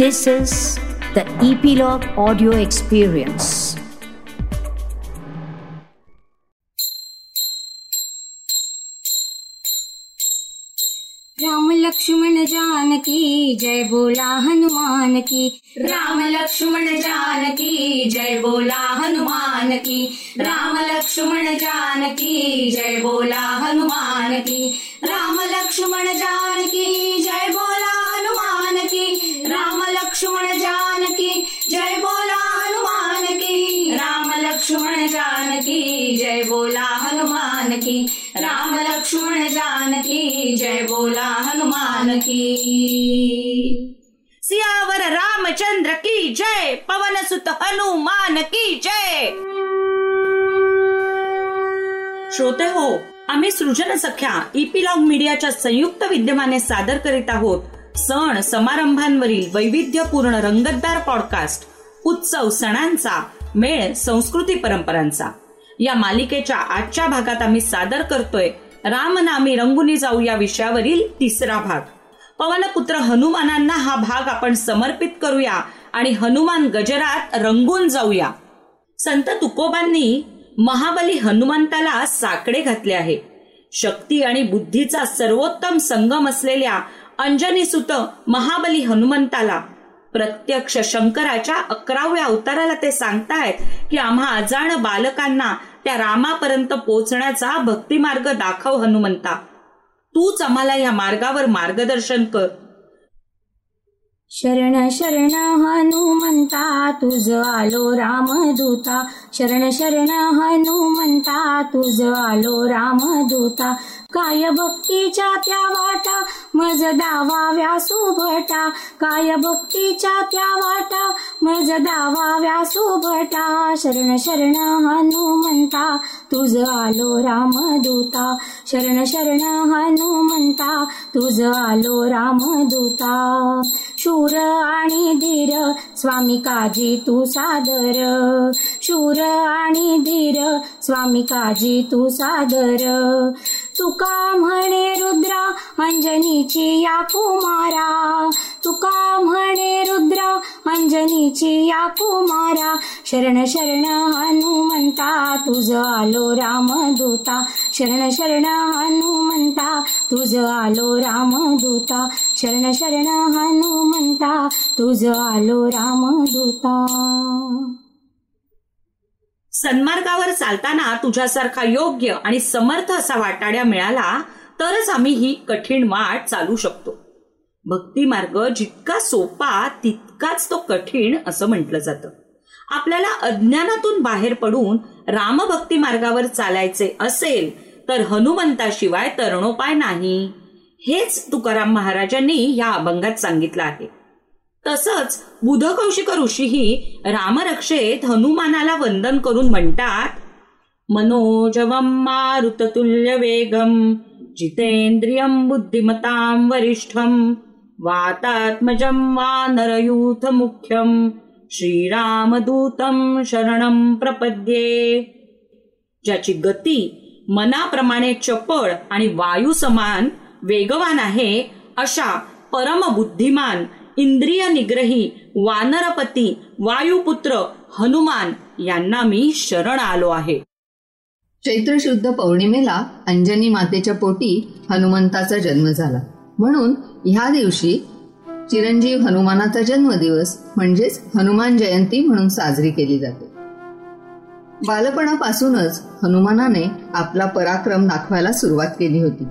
This is the Epilogue Audio Experience. Ram Laxman Janaki, जय बोला हनुमान की। राम लक्ष्मण जानकी, जय बोला हनुमान की। राम लक्ष्मण जानकी, जय बोला हनुमान की। राम लक्ष्मण जानकी लक्ष्मण जानकी जय बोला हनुमान की। राम लक्ष्मण जानकी जय बोला हनुमान की। राम लक्ष्मण जानकी जय बोला हनुमान की। सियावर रामचंद्र की जय पवन सुत हनुमान की जय। श्रोते हो आम्ही सृजन सख्या इपिलॉग मीडियाच्या संयुक्त विद्यमाने सादर करीत आहोत. सण समारंभांवरील वैविध्यपूर्ण रंगतदार पॉडकास्ट उत्सव सणांचा मेळ संस्कृती परंपरांचा. या मालिकेच्या आजच्या भागात आम्ही सादर करतोय रामनामी रंगुनी जाऊ या विषयावरील तिसरा भाग. पवनपुत्र हनुमानांना हा भाग आपण समर्पित करूया आणि हनुमान गजरात रंगून जाऊया. संत तुकोबांनी महाबली हनुमंताला साकडे घातले आहे. शक्ती आणि बुद्धीचा सर्वोत्तम संगम असलेल्या अंजनी सुत महाबली हनुमंताला. प्रत्यक्ष शंकराच्या अकराव्या अवताराला ते सांगतायत की आम्हा अजाण बालकांना त्या रामापर्यंत पोचण्याचा भक्तिमार्ग दाखव हनुमंता. तूच आम्हाला या मार्गावर मार्गदर्शन कर. शरण शरण हनुमंता तुझ आलो रामदूता. शरण शरण हनुमंता तुझ आलो रामदूता. काय भक्तीच्या त्या वाटा मज दावा व्यासुभटा काय भक्तीच्या त्या वाटा मज दावा व्यासुभटा शरण शरण हनुमंता तुझ आलो रामदूता. शरण शरण हनुमंता तुझ आलो रामदूता. शूर आणि धीर स्वामी काजी तू सादर. शूर आणि धीर स्वामी काजी तू सादर. तुका म्हणे रुद्रा अंजनीची या कुमारा. तुका म्हणे रुद्रा अंजनीची या कुमारा. शरण शरण हनुमंता तुझ आलो रामदूता. शरण शरण हनुमंता तुझ आलो रामदूता. शरण शरण हनुमंता तुझ आलो रामदूता. सन्मार्गावर चालताना तुझ्यासारखा योग्य आणि समर्थ असा वाटाड्या मिळाला तरच आम्ही ही कठीण वाट चालू शकतो. भक्ती मार्ग जितका सोपा तितकाच तो कठीण असं म्हटलं जातं. आपल्याला अज्ञानातून बाहेर पडून रामभक्ती मार्गावर चालायचे असेल तर हनुमंताशिवाय तरणोपाय नाही. हेच तुकाराम महाराजांनी या अभंगात सांगितलं आहे. तसंच बुधकौशिक ऋषीही रामरक्षेत हनुमानाला वंदन करून म्हणतात मनोजवम मारुततुल्य वेगम जितेंद्रियम बुद्धिमताम वरिष्ठम वातात्मजम वानरयूथ मुख्यम श्रीरामदूतम शरणम प्रपद्ये. ज्याची गती मनाप्रमाणे चपळ आणि वायू समान वेगवान आहे अशा परम बुद्धिमान इंद्रिय निग्रही वानरपती वायुपुत्र हनुमान यांना मी शरण आलो आहे. चैत्र शुद्ध पौर्णिमेला अंजनी मातेच्या पोटी हनुमंताचा जन्म झाला. म्हणून ह्या दिवशी चिरंजीव हनुमानाचा जन्मदिवस म्हणजेच हनुमान जयंती म्हणून साजरी केली जाते. बालपणापासूनच हनुमानाने आपला पराक्रम दाखवायला सुरुवात केली होती.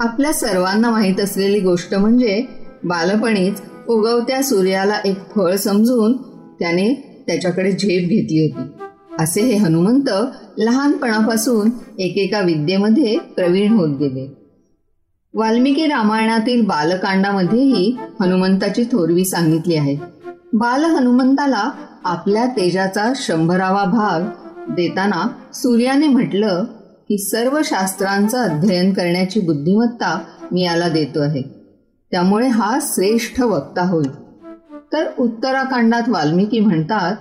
आपल्या सर्वांना माहीत असलेली गोष्ट म्हणजे बालपणीच उगवत्या सूर्याला एक फळ समजून त्याने त्याच्याकडे झेप घेतली होती. असे हे हनुमंत लहानपणापासून एकेका विद्येमध्ये प्रवीण होत गेले. वाल्मिकी रामायणातील बालकांडामध्येही हनुमंताची थोरवी सांगितली आहे. बाल हनुमंताला आपल्या तेजाचा शंभरावा भाग देताना सूर्याने म्हटलं की सर्व शास्त्रांचं अध्ययन करण्याची बुद्धिमत्ता मी याला देतो आहे. त्यामुळे हा श्रेष्ठ वक्ता होईल. तर उत्तराखंडात वाल्मिकी म्हणतात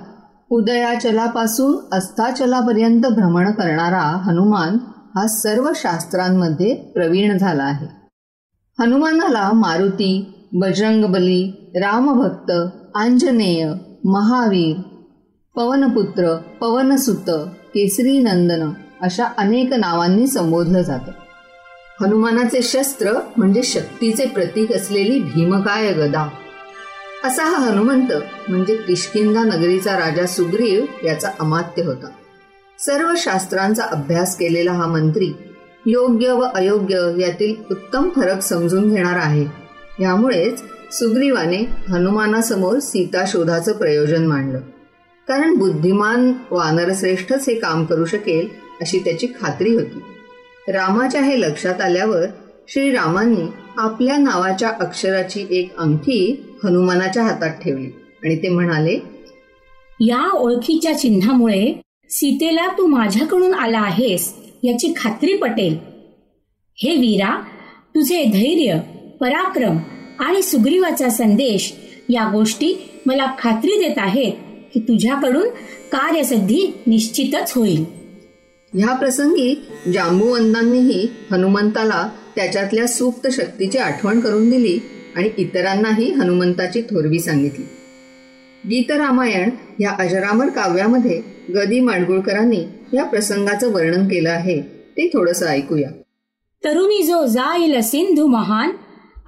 उदयाचलापासून अस्ताचलापर्यंत भ्रमण करणारा हनुमान हा सर्व शास्त्रांमध्ये प्रवीण झाला आहे. हनुमानाला मारुती बजरंगबली रामभक्त आंजनेय महावीर पवनपुत्र पवनसुत केसरी नंदन अशा अनेक नावांनी संबोधलं जातं. हनुमानाचे शस्त्र म्हणजे शक्तीचे प्रतीक असलेली भीमकाय गदा. असा हा हनुमंत म्हणजे किशकिंदा नगरीचा राजा सुग्रीव याचा अमात्य होता. सर्व शास्त्रांचा अभ्यास केलेला हा मंत्री योग्य व अयोग्य यातील उत्तम फरक समजून घेणार आहे. यामुळेच सुग्रीवाने हनुमानासमोर सीता शोधाचं प्रयोजन मांडलं. कारण बुद्धिमान वानरश्रेष्ठच हे काम करू शकेल अशी त्याची खात्री होती. रामाच्या हे लक्षात आल्यावर श्रीरामांनी आपल्या नावाच्या अक्षराची एक अंगठी हनुमानाच्या हातात ठेवली आणि ते म्हणाले या ओळखीच्या चिन्हामुळे सीतेला तू माझ्याकडून आला आहेस याची खात्री पटेल. हे वीरा तुझे धैर्य पराक्रम आणि सुग्रीवाचा संदेश या गोष्टी मला खात्री देत आहेत की तुझ्याकडून कार्यसिद्धी निश्चितच होईल. ह्या प्रसंगी जांबुवंतांनीही हनुमंताला त्याच्यातल्या सुप्त शक्तीची आठवण करून दिली आणि इतरांनाही हनुमंताची थोरवी सांगितली. गीतरामायण या अजरामर काव्यामध्ये गदी माडगुळकरांनी या प्रसंगाचं वर्णन केलं आहे ते थोडस ऐकूया. तरुणी जो जाईल सिंधू महान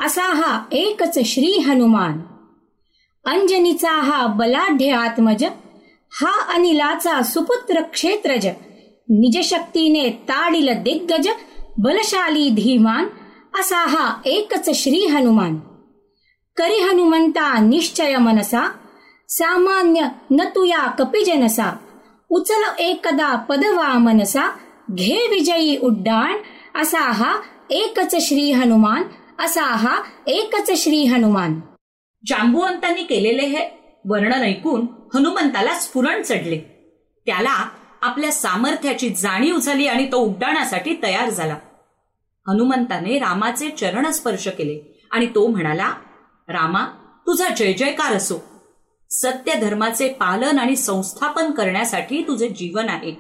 असा हा एकच श्री हनुमान. अंजनीचा हा बलाढ्य आत्मज हा अनिलाचा सुपुत्र क्षेत्रज निजशक्तीने ताडिल दिग्गज बलशाली धीमान असा हा एकच श्री हनुमान. करी हनुमंता निश्चय मनसा सामान्य न तुया कपिजनसा उचल एकदा पदवा मनसा घे विजयी उड्डाण असा हा एकच श्री हनुमान असा हा एकच श्री हनुमान. जांबुवंतांनी केलेले हे वर्णन ऐकून हनुमंताला स्फुरण चढले. त्याला आपल्या सामर्थ्याची जाणीव झाली आणि तो उड्डाणासाठी तयार झाला. हनुमंताने रामाचे चरण स्पर्श केले आणि तो म्हणाला रामा तुझा जय जयकार असो. सत्य धर्माचे पालन आणि संस्थापन करण्यासाठी तुझे जीवन आहे.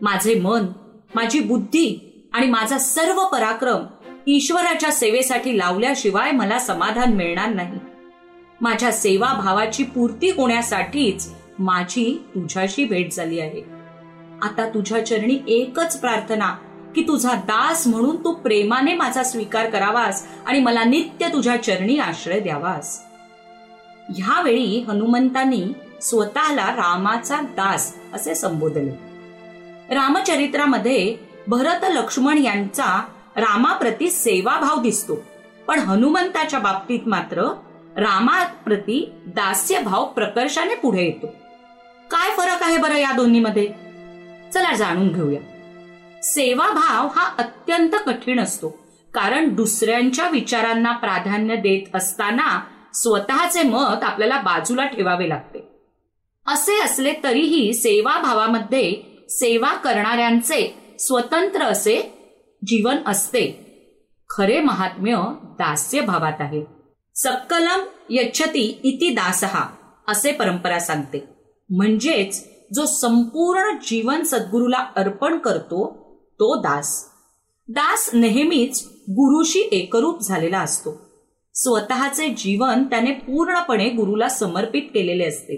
माझे मन माझी बुद्धी आणि माझा सर्व पराक्रम ईश्वराच्या सेवेसाठी लावल्याशिवाय मला समाधान मिळणार नाही. माझ्या सेवाभावाची पूर्ती होण्यासाठीच माझी तुझ्याशी भेट झाली आहे. आता तुझ्या चरणी एकच प्रार्थना की तुझा दास म्हणून तू प्रेमाने माझा स्वीकार करावास आणि मला नित्य तुझ्या चरणी आश्रय द्यावास. ह्यावेळी हनुमंतांनी स्वतःला रामाचा दास असे संबोधले. रामचरित्रामध्ये भरत लक्ष्मण यांचा रामाप्रती सेवाभाव दिसतो पण हनुमंताच्या बाबतीत मात्र रामाप्रती दास्यभाव प्रकर्षाने पुढे येतो. काय फरक आहे बरं या दोन्हीमध्ये? चला जाणून घेऊया. सेवाभाव हा अत्यंत कठीण असतो. कारण दुसऱ्यांच्या विचारांना प्राधान्य देत असताना स्वतःचे मत आपल्याला बाजूला ठेवावे लागते. असे असले तरीही सेवाभावामध्ये सेवा करणाऱ्यांचे स्वतंत्र असे जीवन असते. खरे महात्म्य दास्य भावात आहे. सक्कलम यच्छती इति दासहा असे परंपरा सांगते. म्हणजेच जो संपूर्ण जीवन सद्गुरूला अर्पण करतो तो दास. दास नेहमीच गुरुशी एकरूप झालेला असतो. स्वतःचे जीवन त्याने पूर्णपणे गुरुला समर्पित केलेले असते.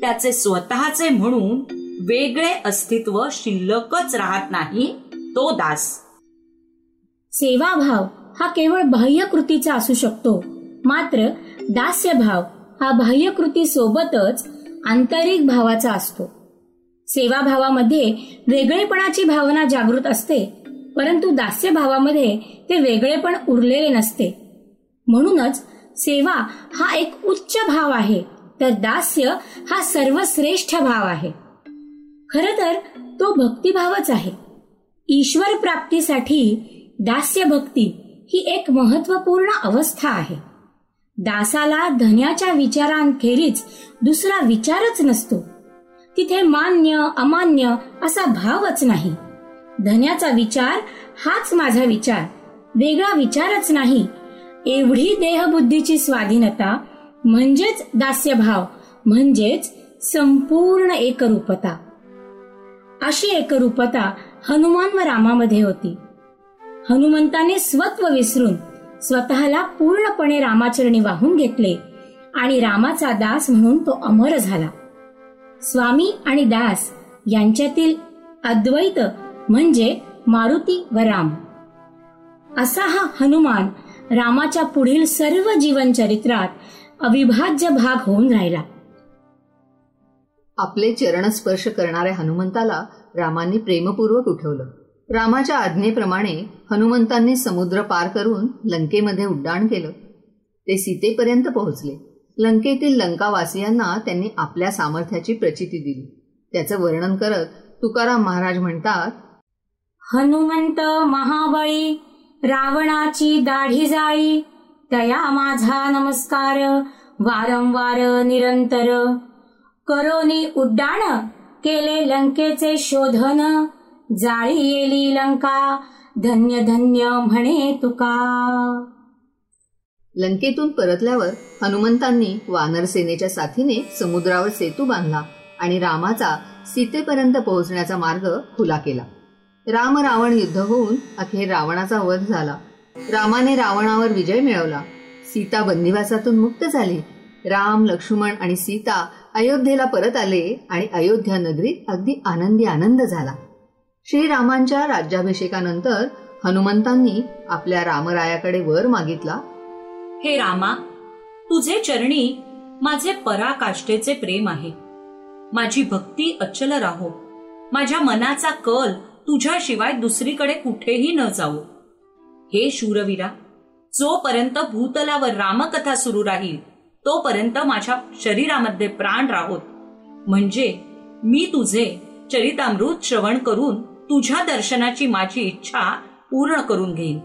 त्याचे स्वतःचे म्हणून वेगळे अस्तित्व शिल्लकच राहत नाही तो दास. सेवाभाव हा केवळ बाह्य कृतीचा असू शकतो. मात्र दास्यभाव हा बाह्य कृती सोबतच आंतरिक भावाचा असतो. सेवाभावामध्ये वेगळेपणाची भावना जागृत असते परंतु दास्य भावामध्ये ते वेगळेपण उरलेले नसते. म्हणूनच सेवा हा एक उच्च भाव आहे तर दास्य हा सर्वश्रेष्ठ भाव आहे. खर तर तो भक्तिभावच आहे. ईश्वर प्राप्तीसाठी दास्य भक्ती ही एक महत्त्वपूर्ण अवस्था आहे. दासाला धन्याच्या विचारांखेरीज दुसरा विचारच नसतो. तिथे मान्य अमान्य असा भावच नाही. धन्याचा विचार हाच माझा विचार. वेगळा विचारच नाही. एवढी देहबुद्धीची स्वाधीनता म्हणजेच दास्यभाव म्हणजेच संपूर्ण एकरूपता. अशी एकरूपता हनुमान व रामामध्ये होती. हनुमंताने स्वत्व विसरून स्वतःला पूर्णपणे रामाचरणी वाहून घेतले आणि रामाचा दास म्हणून तो अमर झाला. स्वामी आणि दास यांच्यातील अद्वैत म्हणजे मारुती व राम. असा हा हनुमान रामाच्या पुढील सर्व जीवन चरित्रात अविभाज्य भाग होऊन राहिला. आपले चरणस्पर्श करणाऱ्या हनुमंताला रामांनी प्रेमपूर्वक उठवलं. रामाच्या आज्ञेप्रमाणे हनुमंतांनी समुद्र पार करून लंकेमध्ये उड्डाण केलं. ते सीतेपर्यंत पोहोचले. लंकेतील लंकावासियांना त्यांनी आपल्या सामर्थ्याची प्रचिती दिली. त्याचं वर्णन करत तुकाराम महाराज म्हणतात हनुमंत महाबळी रावणाची दाढी जाळी तया माझा नमस्कार वारंवार निरंतर. करोनी उड्डाण केले लंकेचे शोधन जाळी येली लंका धन्य धन्य म्हणे तुका. लंकेतून परतल्यावर हनुमंतांनी वानर सेनेच्या साथीने समुद्रावर सेतू बांधला आणि रामाचा सीतेपर्यंत पोहोचण्याचा मार्ग खुला केला. राम रावण युद्ध होऊन अखेर रावणाचा वध झाला. रामाने रावणावर विजय मिळवला. सीता बंदिवासातून मुक्त झाली. राम लक्ष्मण आणि सीता अयोध्येला परत आले आणि अयोध्या नगरीत अगदी आनंदी आनंद झाला. श्रीरामांच्या राज्याभिषेकानंतर हनुमंतांनी आपल्या रामरायाकडे वर मागितला. हे रामा तुझे चरणी माझे पराकाष्ठेचे प्रेम आहे. माझी भक्ती अचल राहो. माझ्या मनाचा कल तुझ्याशिवाय दुसरीकडे कुठेही न जाऊ हे शूरवीरा जोपर्यंत भूतलावर रामकथा सुरू राहील तोपर्यंत माझ्या शरीरामध्ये प्राण राहोत. म्हणजे मी तुझे चरितामृत श्रवण करून तुझ्या दर्शनाची माझी इच्छा पूर्ण करून घेईन.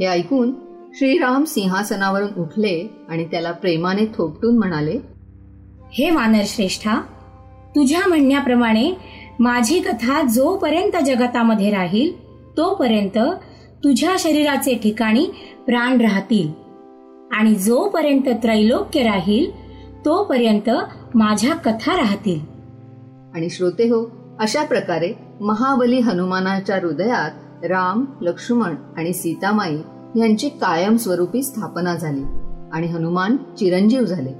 हे ऐकून श्रीराम सिंहासनावरून उठले आणि त्याला प्रेमाने थोपटून म्हणाले हे वानर श्रेष्ठा तुझ्या म्हणण्याप्रमाणे माझी कथा जोपर्यंत जगतामध्ये राहील तोपर्यंत तुझ्या शरीराचे ठिकाणी प्राण राहतील. आणि जोपर्यंत त्रैलोक्य राहील तोपर्यंत माझ्या कथा राहतील. आणि श्रोते हो अशा प्रकारे महाबली हनुमानाच्या हृदयात राम लक्ष्मण आणि सीतामाई यांची कायमस्वरूपी स्थापना झाली आणि हनुमान चिरंजीव झाले.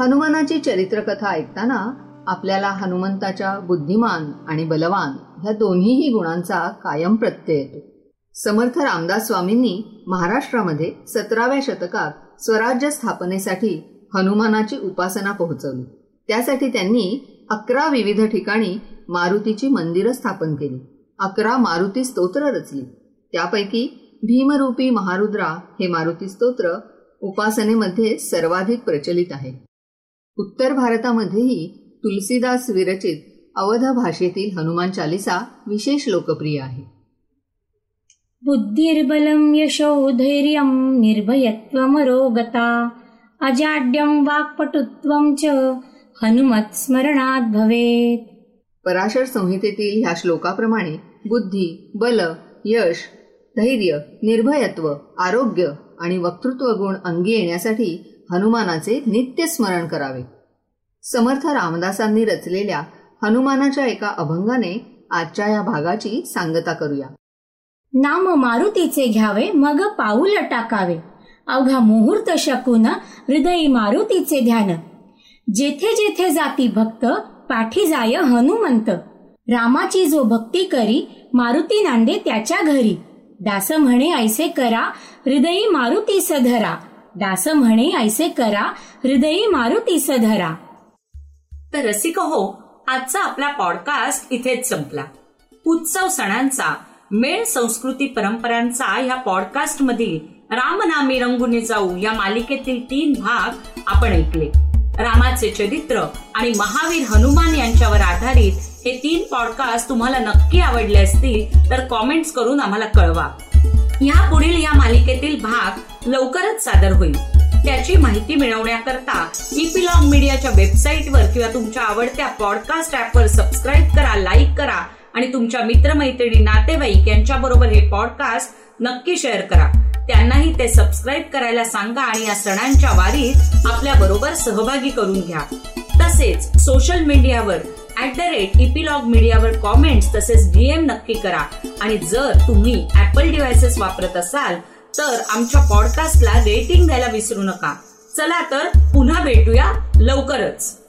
हनुमानाची चरित्रकथा ऐकताना आपल्याला हनुमंताच्या बुद्धिमान आणि बलवान ह्या दोन्हीही गुणांचा कायम प्रत्यय येतो. समर्थ रामदास स्वामींनी महाराष्ट्रामध्ये सतराव्या शतकात स्वराज्य स्थापनेसाठी हनुमानाची उपासना पोहोचवली. त्यासाठी त्यांनी अकरा विविध ठिकाणी मारुतीची मंदिरं स्थापन केली. अकरा मारुती स्तोत्र रचली. त्यापैकी भीमरूपी महारुद्रा हे मारुती स्तोत्र उपासनेमध्ये सर्वाधिक प्रचलित आहे. उत्तर भारतामध्येही तुलसीदास विरचित अवध भाषेतील हनुमान चालिसा विशेष लोकप्रिय आहे. बुद्धिर्बलं यशो धैर्यं निर्भयत्वमरोगता अजाड्यं वाक्पटुत्वं च हनुमत भवेत्. पराशर संहितेतील ह्या श्लोकाप्रमाणे बुद्धी बल यश धैर्य निर्भयत्व आरोग्य आणि वक्तृत्व गुण अंगी येण्यासाठी हनुमानाचे नित्य स्मरण करावे. समर्थ रामदासांनी रचलेल्या हनुमानाच्या एका अभंगाने आजच्या या भागाची सांगता करूया. नाम मारुतीचे घ्यावे मग पाऊल टाकावे. अवघा मुहूर्त शकून हृदयी मारुतीचे ध्यान. जेथे जेथे जाती भक्त पाठी जाय हनुमंत. रामाची जो भक्ती करी मारुती नांदे त्याच्या घरी. दास म्हणे ऐसे करा हृदयी मारुती सधरा. दास म्हणे ऐसे करा हृदयी मारुती सधरा. तर रसिक हो आजचा आपला पॉडकास्ट इथेच संपला. उत्सव सणांचा मेळ संस्कृती परंपरांचा या पॉडकास्ट मधील रामनामी रंगुने जाऊ या मालिकेतील तीन भाग आपण ऐकले. रामाचे चरित्र आणि महावीर हनुमान यांच्यावर आधारित हे तीन पॉडकास्ट तुम्हाला नक्की आवडले असतील तर कॉमेंट्स करून आम्हाला कळवा. या पुढील या मालिकेतील भाग लवकरच सादर होईल. त्याची माहिती मिळवण्याकरता इपिलॉग मीडियाच्या वेबसाईटवर किंवा तुमच्या आवडत्या पॉडकास्ट ऍपवर सबस्क्राईब करा लाईक करा आणि तुमच्या मित्रमैत्रिणी नातेवाईक यांच्याबरोबर हे पॉडकास्ट नक्की शेअर करा. त्यांनाही ते सबस्क्राईब करायला सांगा आणि या सणांच्या वारीत आपल्या बरोबर सहभागी करून घ्या. तसेच सोशल मीडियावर ऍट द रेट इपिलॉग मीडियावर कॉमेंट्स तसेच डीएम नक्की करा. आणि जर तुम्ही ऍपल डिव्हायसेस वापरत असाल तर आमच्या पॉडकास्टला रेटिंग द्यायला विसरू नका. चला तर पुन्हा भेटूया लवकरच.